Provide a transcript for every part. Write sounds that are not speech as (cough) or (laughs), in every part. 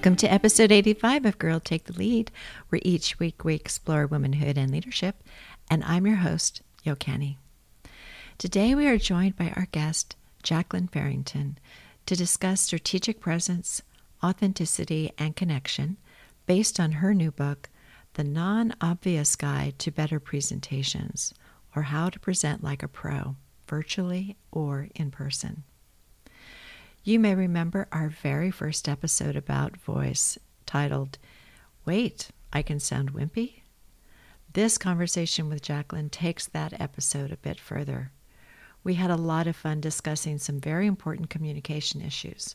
Welcome to episode 85 of Girl Take the Lead, where each week we explore womanhood and leadership. And I'm your host, Yo Canny. Today we are joined by our guest, Jacqueline Farrington, to discuss strategic presence, authenticity, and connection based on her new book, The Non Obvious Guide to Better Presentations, or How to Present Like a Pro, virtually or in person. You may remember our very first episode about voice titled, Wait, I Can Sound Wimpy? This conversation with Jacqueline takes that episode a bit further. We had a lot of fun discussing some very important communication issues.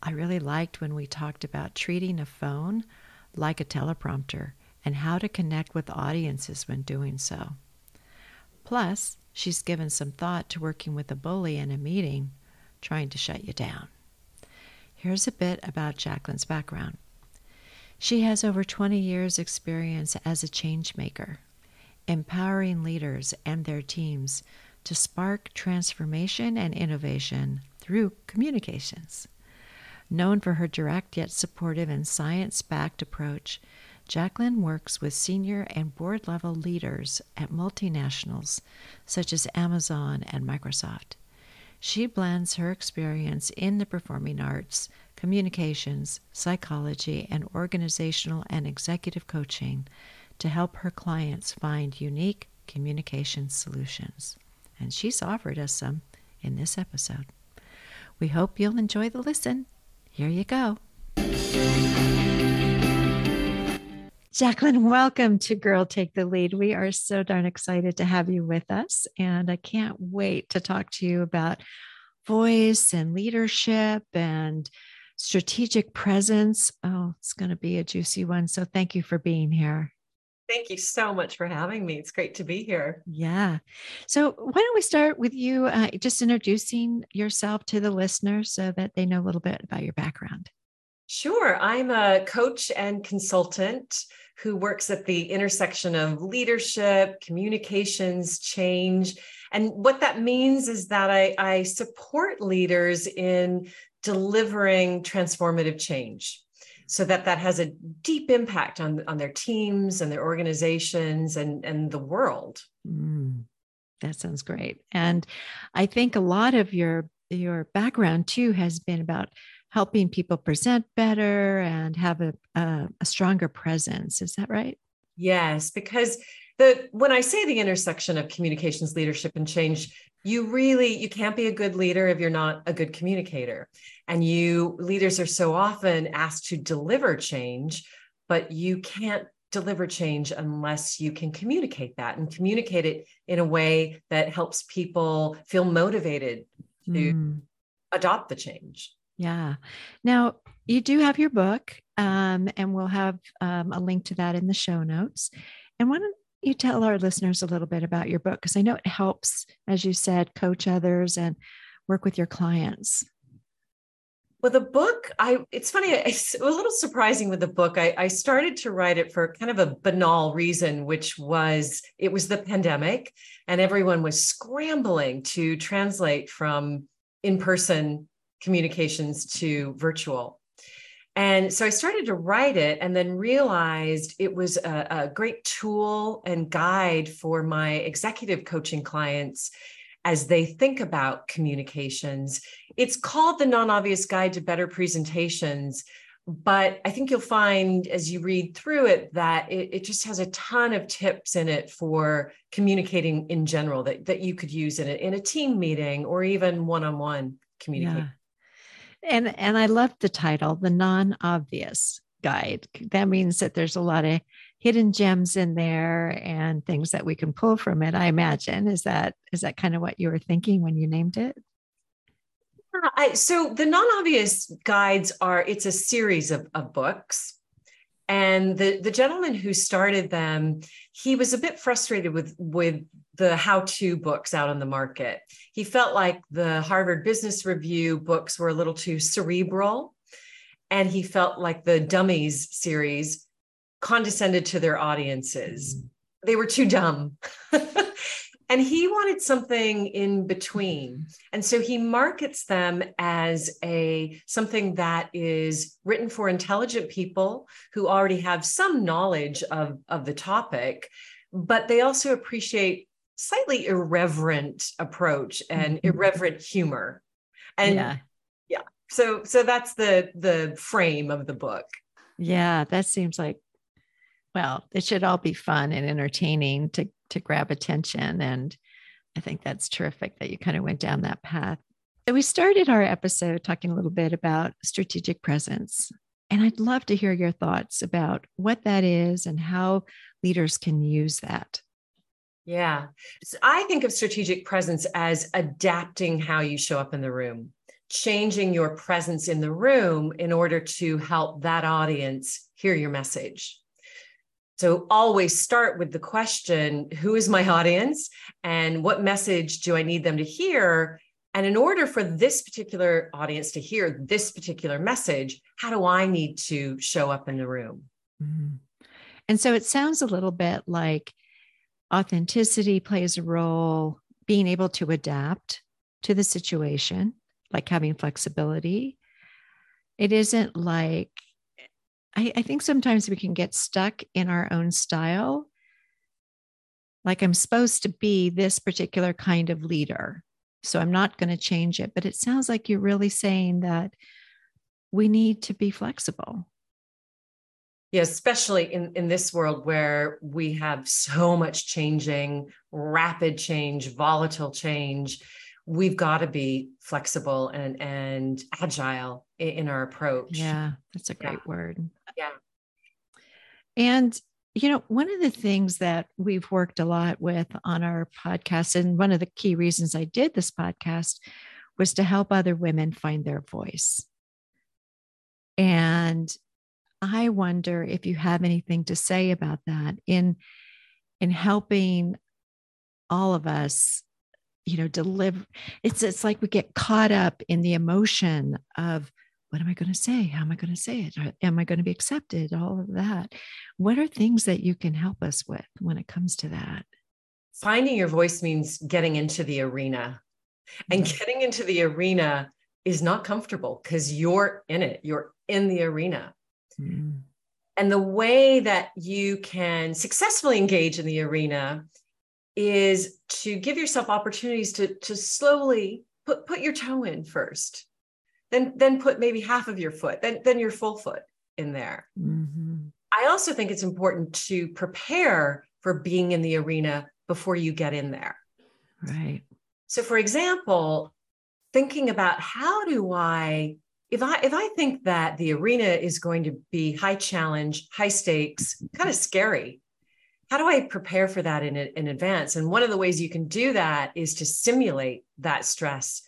I really liked when we talked about treating a phone like a teleprompter and how to connect with audiences when doing so. Plus, she's given some thought to working with a bully in a meeting trying to shut you down. Here's a bit about Jacqueline's background. She has over 20 years' experience as a change maker, empowering leaders and their teams to spark transformation and innovation through communications. Known for her direct yet supportive and science backed approach, Jacqueline works with senior and board level leaders at multinationals such as Amazon and Microsoft. She blends her experience in the performing arts, communications, psychology, and organizational and executive coaching to help her clients find unique communication solutions. And she's offered us some in this episode. We hope you'll enjoy the listen. Here you go. Jacqueline, welcome to Girl Take the Lead. We are so darn excited to have you with us. And I can't wait to talk to you about voice and leadership and strategic presence. Oh, it's going to be a juicy one. So thank you for being here. Thank you so much for having me. It's great to be here. Yeah. So, why don't we start with you uh, just introducing yourself to the listeners so that they know a little bit about your background? Sure. I'm a coach and consultant who works at the intersection of leadership, communications, change. And what that means is that I, I support leaders in delivering transformative change so that that has a deep impact on, on their teams and their organizations and, and the world. Mm, that sounds great. And I think a lot of your your background too has been about helping people present better and have a, a, a stronger presence. Is that right? Yes, because the when I say the intersection of communications, leadership, and change, you really you can't be a good leader if you're not a good communicator. And you leaders are so often asked to deliver change, but you can't deliver change unless you can communicate that and communicate it in a way that helps people feel motivated to mm. adopt the change. Yeah. Now, you do have your book, um, and we'll have um, a link to that in the show notes. And why don't you tell our listeners a little bit about your book? Because I know it helps, as you said, coach others and work with your clients. Well, the book, I it's funny, it's a little surprising with the book. I, I started to write it for kind of a banal reason, which was it was the pandemic and everyone was scrambling to translate from in-person communications to virtual. And so I started to write it and then realized it was a, a, great tool and guide for my executive coaching clients as they think about communications. It's called the Non Obvious Guide to Better Presentations. But I think you'll find as you read through it that it, it just has a ton of tips in it for communicating in general that, that you could use in a, in a team meeting or even one on one communication. Yeah and and I love the title, the non-obvious guide. That means that there's a lot of hidden gems in there and things that we can pull from it. I imagine is that is that kind of what you were thinking when you named it? I, so the non-obvious guides are it's a series of, of books and the the gentleman who started them he was a bit frustrated with with the how-to books out on the market. He felt like the harvard business review books were a little too cerebral and he felt like the dummies series condescended to their audiences. Mm. they were too dumb (laughs) and he wanted something in between and so he markets them as a something that is written for intelligent people who already have some knowledge of of the topic but they also appreciate slightly irreverent approach and mm-hmm. irreverent humor and yeah. yeah so so that's the the frame of the book yeah that seems like well it should all be fun and entertaining to to grab attention and i think that's terrific that you kind of went down that path so we started our episode talking a little bit about strategic presence and i'd love to hear your thoughts about what that is and how leaders can use that yeah. So I think of strategic presence as adapting how you show up in the room, changing your presence in the room in order to help that audience hear your message. So always start with the question Who is my audience? And what message do I need them to hear? And in order for this particular audience to hear this particular message, how do I need to show up in the room? Mm-hmm. And so it sounds a little bit like authenticity plays a role, being able to adapt to the situation, like having flexibility. It isn't like, I, I think sometimes we can get stuck in our own style. Like I'm supposed to be this particular kind of leader. So I'm not going to change it. But it sounds like you're really saying that we need to be flexible yeah, especially in, in this world where we have so much changing, rapid change, volatile change, we've got to be flexible and and agile in, in our approach. Yeah, that's a great yeah. word. Yeah. And you know, one of the things that we've worked a lot with on our podcast, and one of the key reasons I did this podcast was to help other women find their voice. And I wonder if you have anything to say about that in in helping all of us you know deliver it's it's like we get caught up in the emotion of what am i going to say? How am i going to say it? Am i going to be accepted? All of that. What are things that you can help us with when it comes to that? Finding your voice means getting into the arena. And getting into the arena is not comfortable because you're in it. You're in the arena. Mm. And the way that you can successfully engage in the arena is to give yourself opportunities to, to slowly put, put your toe in first, then, then put maybe half of your foot, then, then your full foot in there. Mm-hmm. I also think it's important to prepare for being in the arena before you get in there. Right. So, for example, thinking about how do I if I if I think that the arena is going to be high challenge, high stakes, kind of scary, how do I prepare for that in in advance? And one of the ways you can do that is to simulate that stress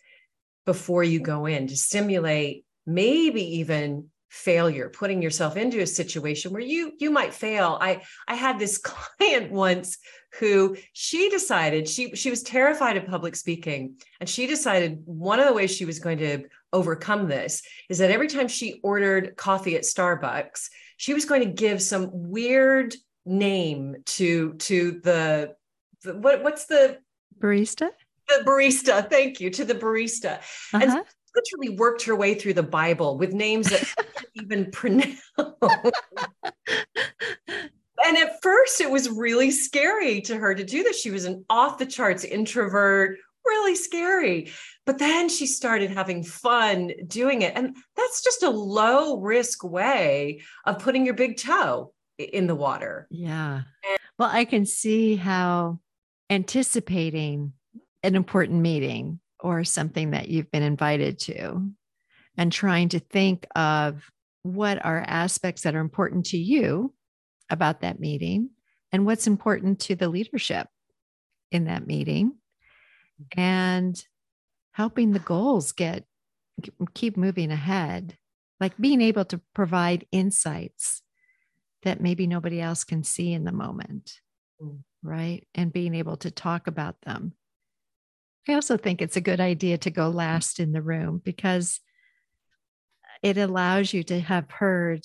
before you go in, to simulate maybe even failure putting yourself into a situation where you you might fail i i had this (laughs) client once who she decided she she was terrified of public speaking and she decided one of the ways she was going to overcome this is that every time she ordered coffee at Starbucks, she was going to give some weird name to to the, the what what's the barista? The barista, thank you, to the barista. Uh-huh. And literally worked her way through the Bible with names that can't (laughs) even pronounce. and at first it was really scary to her to do this. She was an off the charts introvert, really scary. But then she started having fun doing it. And that's just a low risk way of putting your big toe in the water. Yeah. well, I can see how anticipating an important meeting or something that you've been invited to and trying to think of what are aspects that are important to you about that meeting and what's important to the leadership in that meeting and helping the goals get keep moving ahead like being able to provide insights that maybe nobody else can see in the moment mm. right and being able to talk about them i also think it's a good idea to go last in the room because it allows you to have heard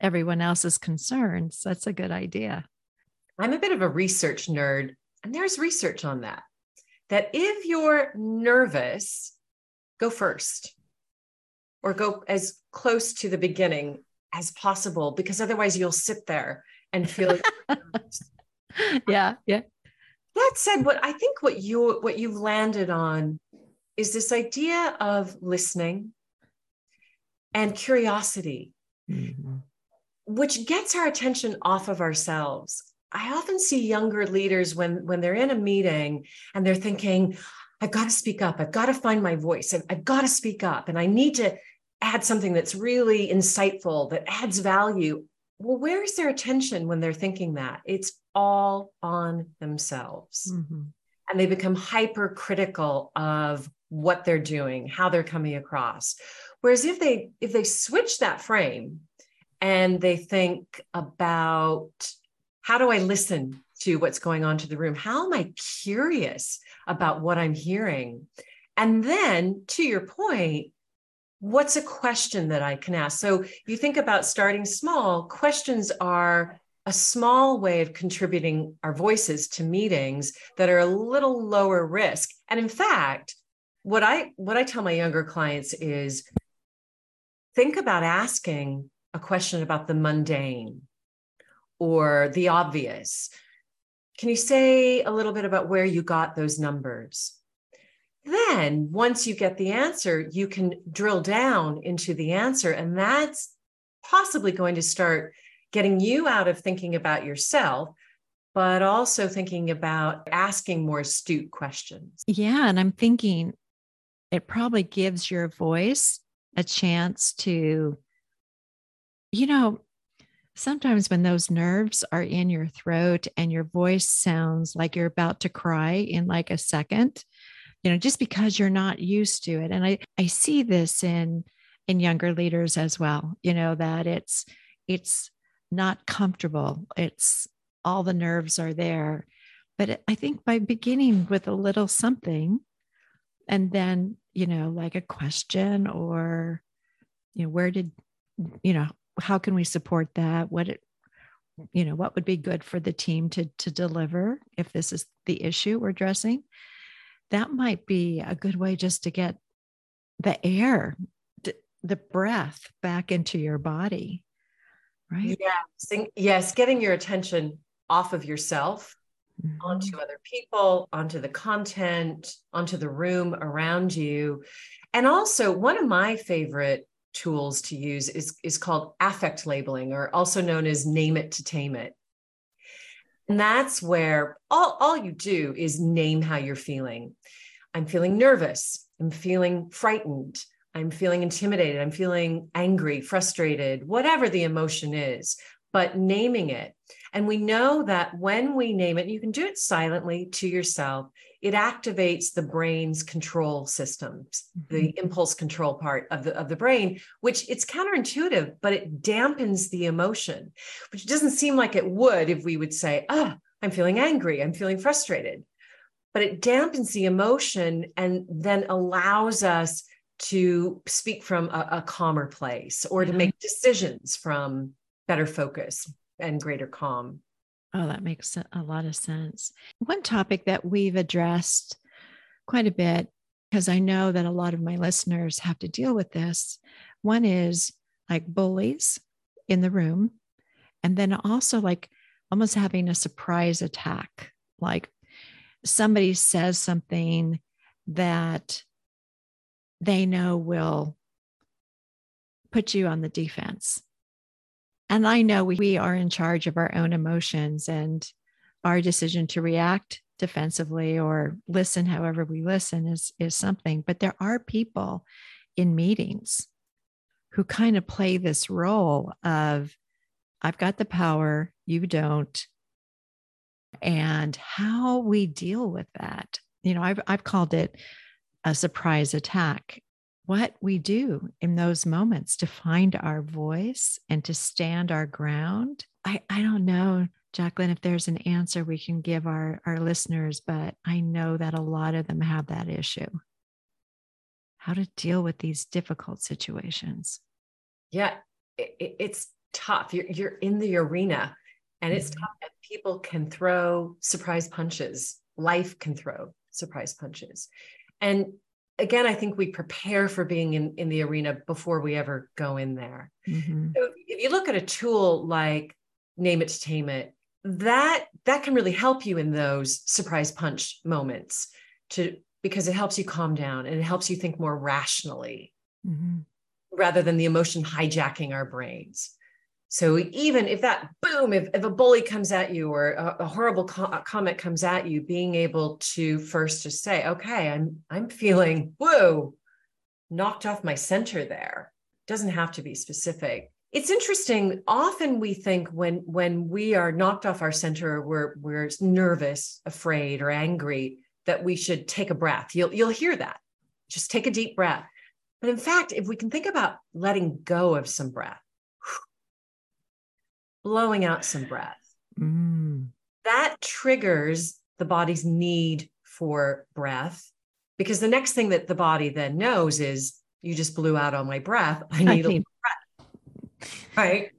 everyone else's concerns. That's a good idea. I'm a bit of a research nerd and there's research on that that if you're nervous, go first or go as close to the beginning as possible because otherwise you'll sit there and feel (laughs) yeah yeah that said what i think what you what you've landed on is this idea of listening and curiosity mm-hmm. which gets our attention off of ourselves. I often see younger leaders when when they're in a meeting and they're thinking i've got to speak up. I've got to find my voice. I've, I've got to speak up. And i need to add something that's really insightful that adds value. Well where's their attention when they're thinking that? It's all on themselves mm-hmm. and they become hypercritical of what they're doing how they're coming across whereas if they if they switch that frame and they think about how do i listen to what's going on to the room how am i curious about what i'm hearing and then to your point what's a question that I can ask? So you think about starting small, questions are a small way of contributing our voices to meetings that are a little lower risk. And in fact, what I what I tell my younger clients is think about asking a question about the mundane or the obvious. Can you say a little bit about where you got those numbers? Then, once you get the answer, you can drill down into the answer. And that's possibly going to start getting you out of thinking about yourself, but also thinking about asking more astute questions. Yeah. And I'm thinking it probably gives your voice a chance to, you know, sometimes when those nerves are in your throat and your voice sounds like you're about to cry in like a second, you know just because you're not used to it and i i see this in in younger leaders as well you know that it's it's not comfortable. It's all the nerves are there. But i think by beginning with a little something and then you know like a question or you know where did you know how can we support that? What it you know what would be good for the team to to deliver if this is the issue we're addressing? That might be a good way just to get the air, the breath back into your body. Right? Yes. Yes. Getting your attention off of yourself mm-hmm. onto other people, onto the content, onto the room around you. And also, one of my favorite tools to use is, is called affect labeling, or also known as name it to tame it. And that's where all, all you do is name how you're feeling. I'm feeling nervous. I'm feeling frightened. I'm feeling intimidated. I'm feeling angry, frustrated, whatever the emotion is, but naming it. And we know that when we name it, you can do it silently to yourself, it activates the brain's control systems, mm-hmm. the impulse control part of the, of the brain, which it's counterintuitive, but it dampens the emotion, which doesn't seem like it would if we would say, ah, oh, I'm feeling angry, I'm feeling frustrated. But it dampens the emotion and then allows us to speak from a, a calmer place or to make decisions from better focus and greater calm. Oh, that makes a lot of sense. One topic that we've addressed quite a bit, because I know that a lot of my listeners have to deal with this. One is like bullies in the room, and then also like almost having a surprise attack. Like somebody says something that they know will put you on the defense and I know we, we are in charge of our own emotions and our decision to react defensively or listen however we listen is, is something. But there are people in meetings who kind of play this role of, I've got the power, you don't. And how we deal with that. You know, I've, I've called it a surprise attack what we do in those moments to find our voice and to stand our ground. I, I don't know, Jacqueline, if there's an answer we can give our, our listeners, but I know that a lot of them have that issue. How to deal with these difficult situations. Yeah, it, it's tough. You're, you're in the arena and it's mm-hmm. tough. And people can throw surprise punches. Life can throw surprise punches. And again, I think we prepare for being in, in the arena before we ever go in there. Mm-hmm. So if you look at a tool like Name It to Tame It, that that can really help you in those surprise punch moments to because it helps you calm down and it helps you think more rationally mm-hmm. rather than the emotion hijacking our brains. So even if that boom, if, if a bully comes at you or a, a horrible co- comment comes at you, being able to first just say, okay, I'm I'm feeling whoa, knocked off my center there. Doesn't have to be specific. It's interesting. Often we think when when we are knocked off our center, we're we're nervous, afraid, or angry that we should take a breath. You'll you'll hear that. Just take a deep breath. But in fact, if we can think about letting go of some breath, blowing out some breath. Mm. That triggers the body's need for breath because the next thing that the body then knows is you just blew out all my breath. I (laughs) need, I need- breath. Right.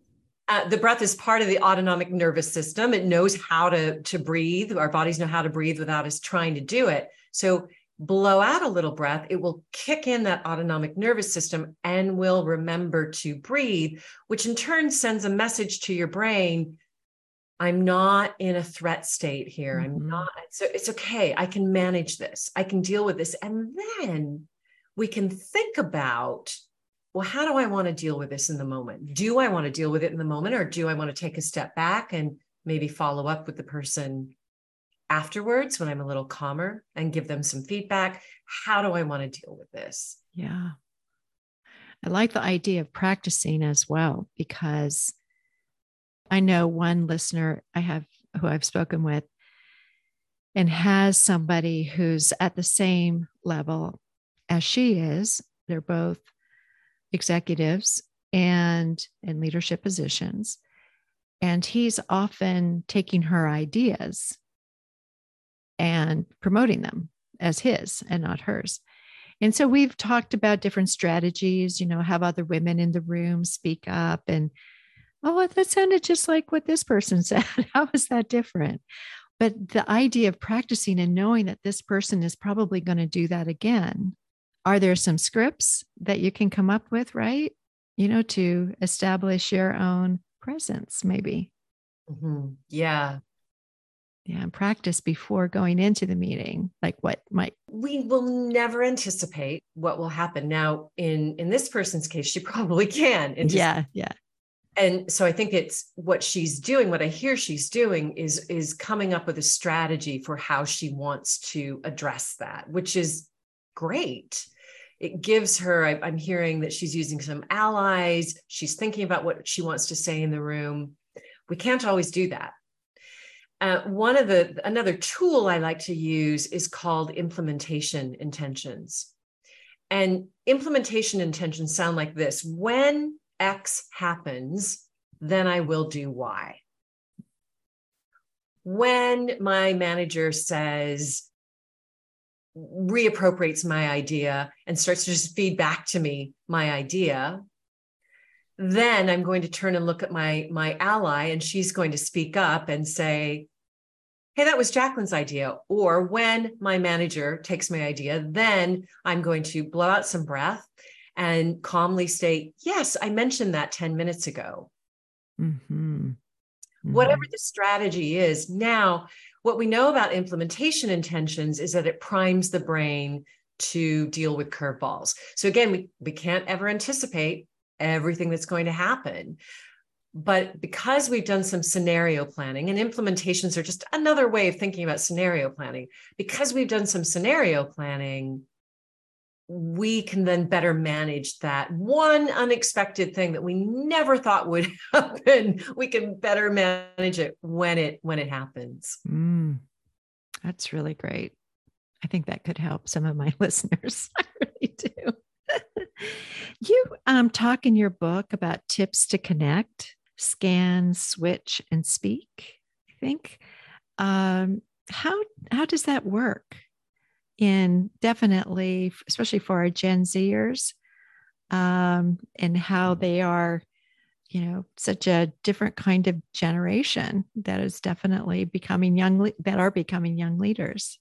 Uh, the breath is part of the autonomic nervous system. It knows how to, to breathe. Our bodies know how to breathe without us trying to do it. So blow out a little breath, it will kick in that autonomic nervous system and will remember to breathe, which in turn sends a message to your brain I'm not in a threat state here. Mm-hmm. I'm not, so it's okay. I can manage this. I can deal with this. And then we can think about, well, how do I want to deal with this in the moment? Do I want to deal with it in the moment or do I want to take a step back and maybe follow up with the person afterwards when I'm a little calmer and give them some feedback. How do I want to deal with this? Yeah. I like the idea of practicing as well because I know one listener I have who I've spoken with and has somebody who's at the same level as she is. They're both executives and in leadership positions. And he's often taking her ideas and promoting them as his and not hers. And so we've talked about different strategies, you know, have other women in the room speak up and, oh, that sounded just like what this person (laughs) said. How is that different? But the idea of practicing and knowing that this person is probably going to do that again. Are there some scripts that you can come up with, right? You know, to establish your own presence, maybe. Mm-hmm. Yeah yeah and practice before going into the meeting like what might we will never anticipate what will happen. Now in in this person's case she (laughs) probably can yeah yeah. and so i think it's what she's doing what i hear she's doing is is coming up with a strategy for how she wants to address that which is great. It gives her I, i'm hearing that she's using some allies. She's thinking about what she wants to say in the room. We can't always do that uh, one of the another tool I like to use is called implementation intentions. And implementation intentions sound like this when X happens, then I will do Y. When my manager says, reappropriates my idea and starts to just feed back to me my idea, then I'm going to turn and look at my my ally and she's going to speak up and say, hey, that was Jacqueline's idea. Or when my manager takes my idea, then I'm going to blow out some breath and calmly say, yes, I mentioned that 10 minutes ago. Mm-hmm. Mm-hmm. Whatever the strategy is, now what we know about implementation intentions is that it primes the brain to deal with curveballs. So again, we, we can't ever anticipate everything that's going to happen. But because we've done some scenario planning and implementations are just another way of thinking about scenario planning, because we've done some scenario planning, we can then better manage that one unexpected thing that we never thought would (laughs) happen. We can better manage it when it when it happens. Mm, that's really great. I think that could help some of my (laughs) listeners. (laughs) I really do. you um, talk in your book about tips to connect scan, switch, and speak. I think. Um, how how does that work? In definitely, especially for our Gen Zers, um, and how they are, you know, such a different kind of generation that is definitely becoming young that are becoming young leaders.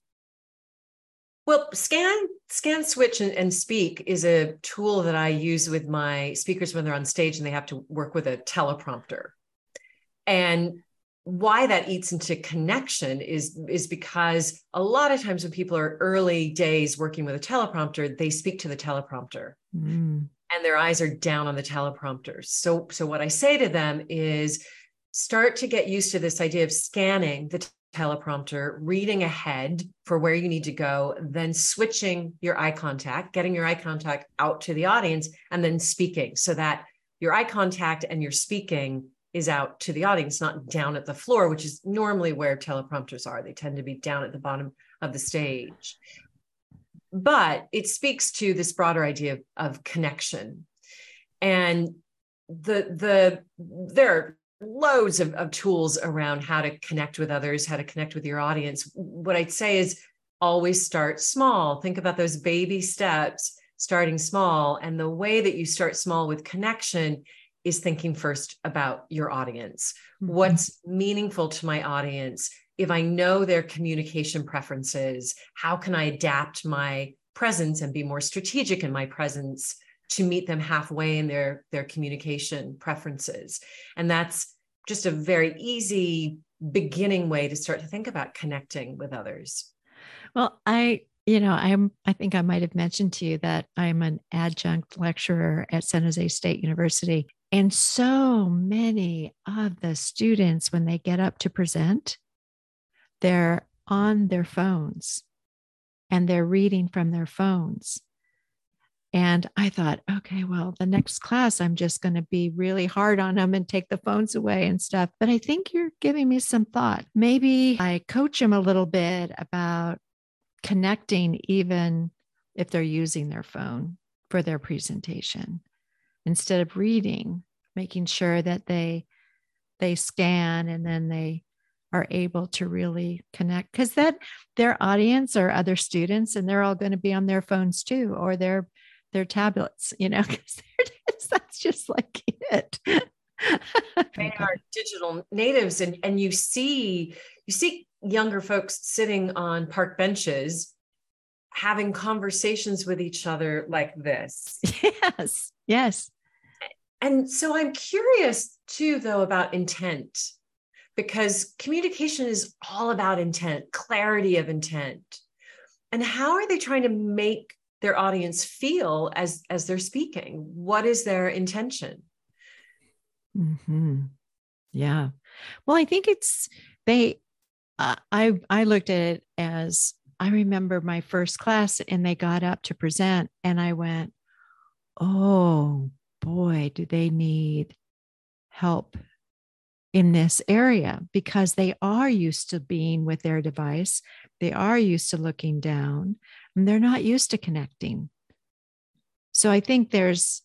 Well, scan, scan, switch, and, and, speak is a tool that I use with my speakers when they're on stage and they have to work with a teleprompter. And why that eats into connection is is because a lot of times when people are early days working with a teleprompter, they speak to the teleprompter. Mm. And their eyes are down on the teleprompter. So, so what I say to them is start to get used to this idea of scanning the teleprompter, reading ahead for where you need to go, then switching your eye contact, getting your eye contact out to the audience, and then speaking so that your eye contact and your speaking is out to the audience, not down at the floor, which is normally where teleprompters are. They tend to be down at the bottom of the stage. But it speaks to this broader idea of, of connection. And the the there are loads of, of tools around how to connect with others, how to connect with your audience. What I'd say is always start small. Think about those baby steps, starting small. And the way that you start small with connection is thinking first about your audience. Mm-hmm. What's meaningful to my audience? If I know their communication preferences, how can I adapt my presence and be more strategic in my presence to meet them halfway in their their communication preferences. And that's just a very easy beginning way to start to think about connecting with others. Well i you know i'm i think i might have mentioned to you that i'm an adjunct lecturer at san jose state university. And so many of the students when they get up to present they're on their phones and they're reading from their phones and I thought, okay, well, the next class, I'm just going to be really hard on them and take the phones away and stuff. But I think you're giving me some thought. Maybe I coach them a little bit about connecting, even if they're using their phone for their presentation instead of reading, making sure that they they scan and then they are able to really connect because that their audience are other students and they're all going to be on their phones too or they're their tablets, you know, (laughs) because that's just like it. (laughs) they are digital natives, and and you see you see younger folks sitting on park benches having conversations with each other like this. Yes, yes. And so I'm curious too, though, about intent, because communication is all about intent, clarity of intent. And how are they trying to make their audience feel as as they're speaking. What is their intention? Mm-hmm. yeah. Well i think it's they uh, i i looked at it as i remember my first class and they got up to present and i went oh boy do they need help in this area because they are used to being with their device. They are used to looking down and they're not used to connecting. So I think there's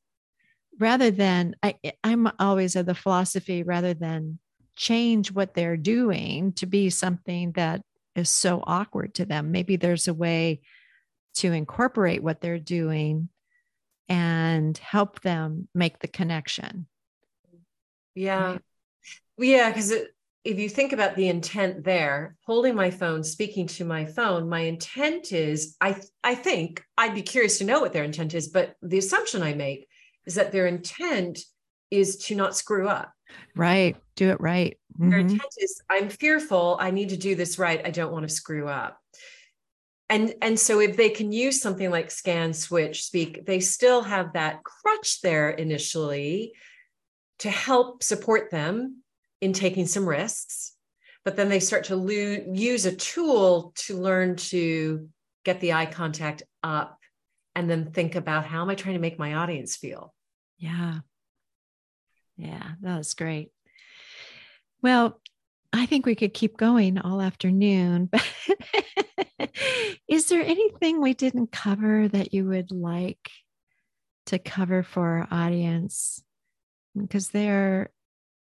rather than I, I'm always of the philosophy rather than change what they're doing to be something that is so awkward to them. Maybe there's a way to incorporate what they're doing and help them make the connection. Yeah. Right? Yeah, because if you think about the intent there, holding my phone, speaking to my phone, my intent is I I think I'd be curious to know what their intent is, but the assumption I make is that their intent is to not screw up. Right. Do it right. Mm-hmm. Their intent is I'm fearful, I need to do this right, I don't want to screw up. And and so if they can use something like scan switch speak, they still have that crutch there initially to help support them in taking some risks, but then they start to use a tool to learn to get the eye contact up and then think about how am I trying to make my audience feel? Yeah. Yeah, that was great. Well, I think we could keep going all afternoon, (laughs) but is there anything we didn't cover that you would like to cover for our audience? Because there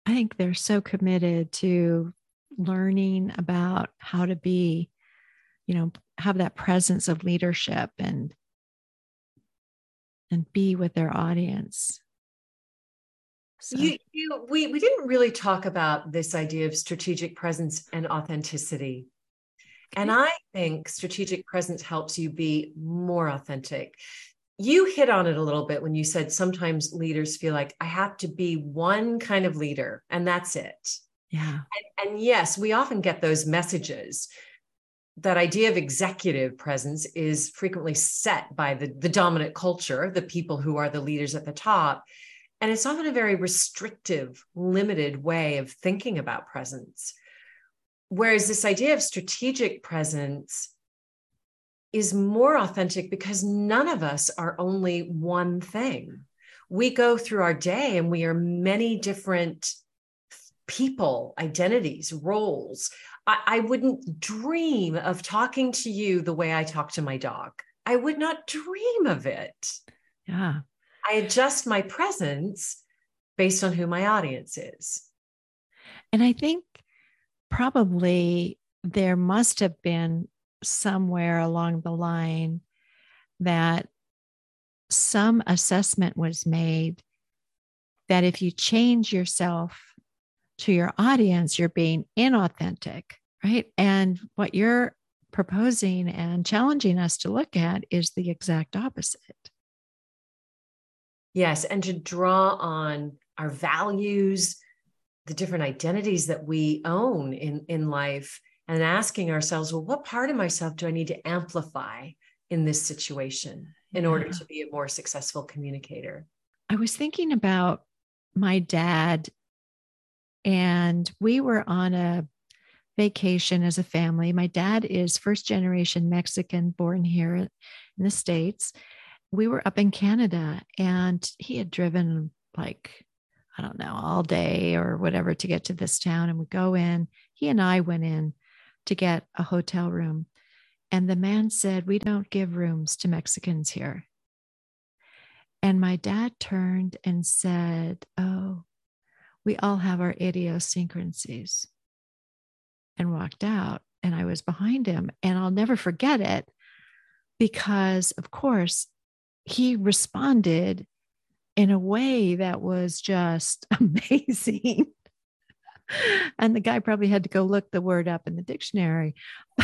I think they're so committed to learning about how to be, you know, have that presence of leadership and and be with their audience. So. You, you, we, we didn't really talk about this idea of strategic presence and authenticity. And I think strategic presence helps you be more authentic. You hit on it a little bit when you said sometimes leaders feel like I have to be one kind of leader and that's it. Yeah. And, and yes, we often get those messages. That idea of executive presence is frequently set by the, the dominant culture, the people who are the leaders at the top. And it's often a very restrictive, limited way of thinking about presence. Whereas this idea of strategic presence is more authentic because none of us are only one thing. We go through our day and we are many different people, identities, roles. I, I, wouldn't dream of talking to you the way I talk to my dog. I would not dream of it. Yeah. I adjust my presence based on who my audience is. And I think probably there must have been somewhere along the line that some assessment was made that if you change yourself to your audience, you're being inauthentic, right? And what you're proposing and challenging us to look at is the exact opposite. Yes, and to draw on our values, the different identities that we own in, in life, and asking ourselves, well, what part of myself do I need to amplify in this situation in yeah. order to be a more successful communicator? I was thinking about my dad, and we were on a vacation as a family. My dad is first generation Mexican, born here in the States we were up in Canada and he had driven like, I don't know, all day or whatever to get to this town. And we go in. He and I went in to get a hotel room. And the man said, We don't give rooms to Mexicans here. And my dad turned and said, Oh, we all have our idiosyncrasies and walked out. And I was behind him. And I'll never forget it because, of course, he responded in a way that was just (laughs) amazing. And the guy probably had to go look the word up in the dictionary. (laughs)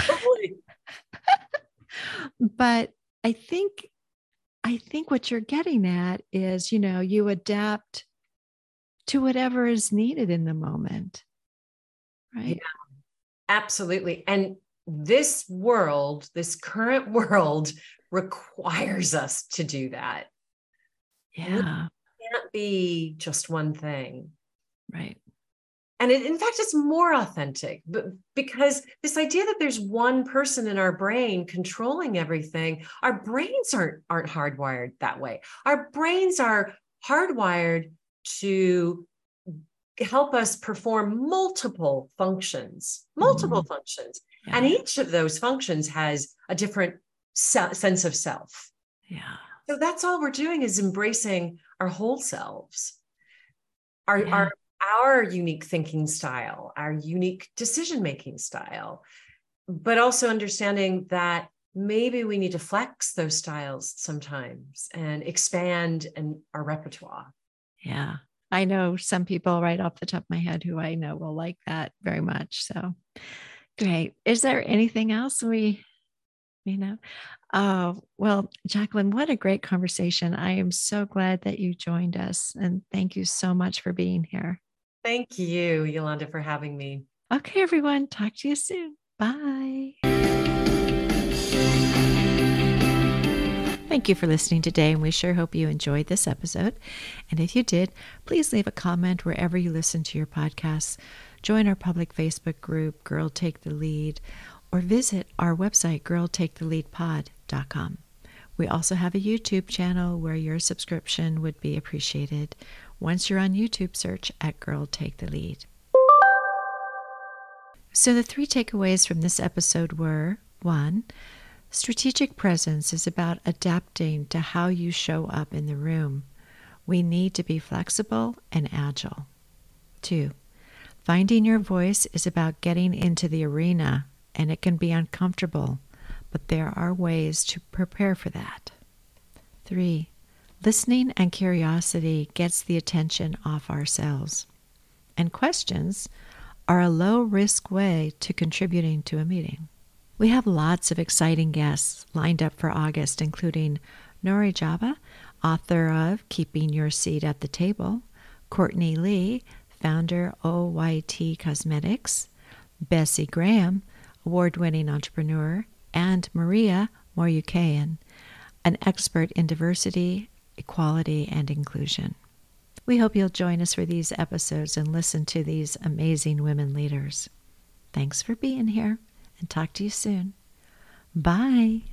but I think I think what you're getting at is, you know, you adapt to whatever is needed in the moment. Right? Yeah, absolutely. And this world, this current world (laughs) requires us to do that. Yeah. It can't be just one thing. Right. And it, in fact, it's more authentic but because this idea that there's one person in our brain controlling everything, our brains aren't, aren't hardwired that way. Our brains are hardwired to help us perform multiple functions, multiple mm-hmm. functions. Yeah. And each of those functions has a different sense of self. Yeah. So that's all we're doing is embracing our whole selves, our, yeah. our, our unique thinking style, our unique decision making style, but also understanding that maybe we need to flex those styles sometimes and expand and our repertoire. Yeah. I know some people right off the top of my head who I know will like that very much. So great. Is there anything else we you know oh well jacqueline what a great conversation i am so glad that you joined us and thank you so much for being here thank you yolanda for having me okay everyone talk to you soon bye Thank you for listening today, and we sure hope you enjoyed this episode. And if you did, please leave a comment wherever you listen to your podcasts. Join our public Facebook group, Girl Take the Lead, or visit our website, girltaketheleadpod.com. We also have a YouTube channel where your subscription would be appreciated. Once you're on YouTube, search at Girl Take the Lead. So, the three takeaways from this episode were one, strategic presence is about adapting to how you show up in the room. We need to be flexible and agile. Two, finding your voice is about getting into the arena and it can be uncomfortable, but there are ways to prepare for that. Three, listening and curiosity gets the attention off ourselves. And questions are a low risk way to contributing to a meeting. We have lots of exciting guests lined up for August, including Nori Jaba, author of Keeping Your Seat at the Table, Courtney Lee, founder OYT Cosmetics, Bessie Graham, award winning entrepreneur, and Maria Moryukayan, an expert in diversity, equality, and inclusion. We hope you'll join us for these episodes and listen to these amazing women leaders. Thanks for being here and talk to you soon. Bye.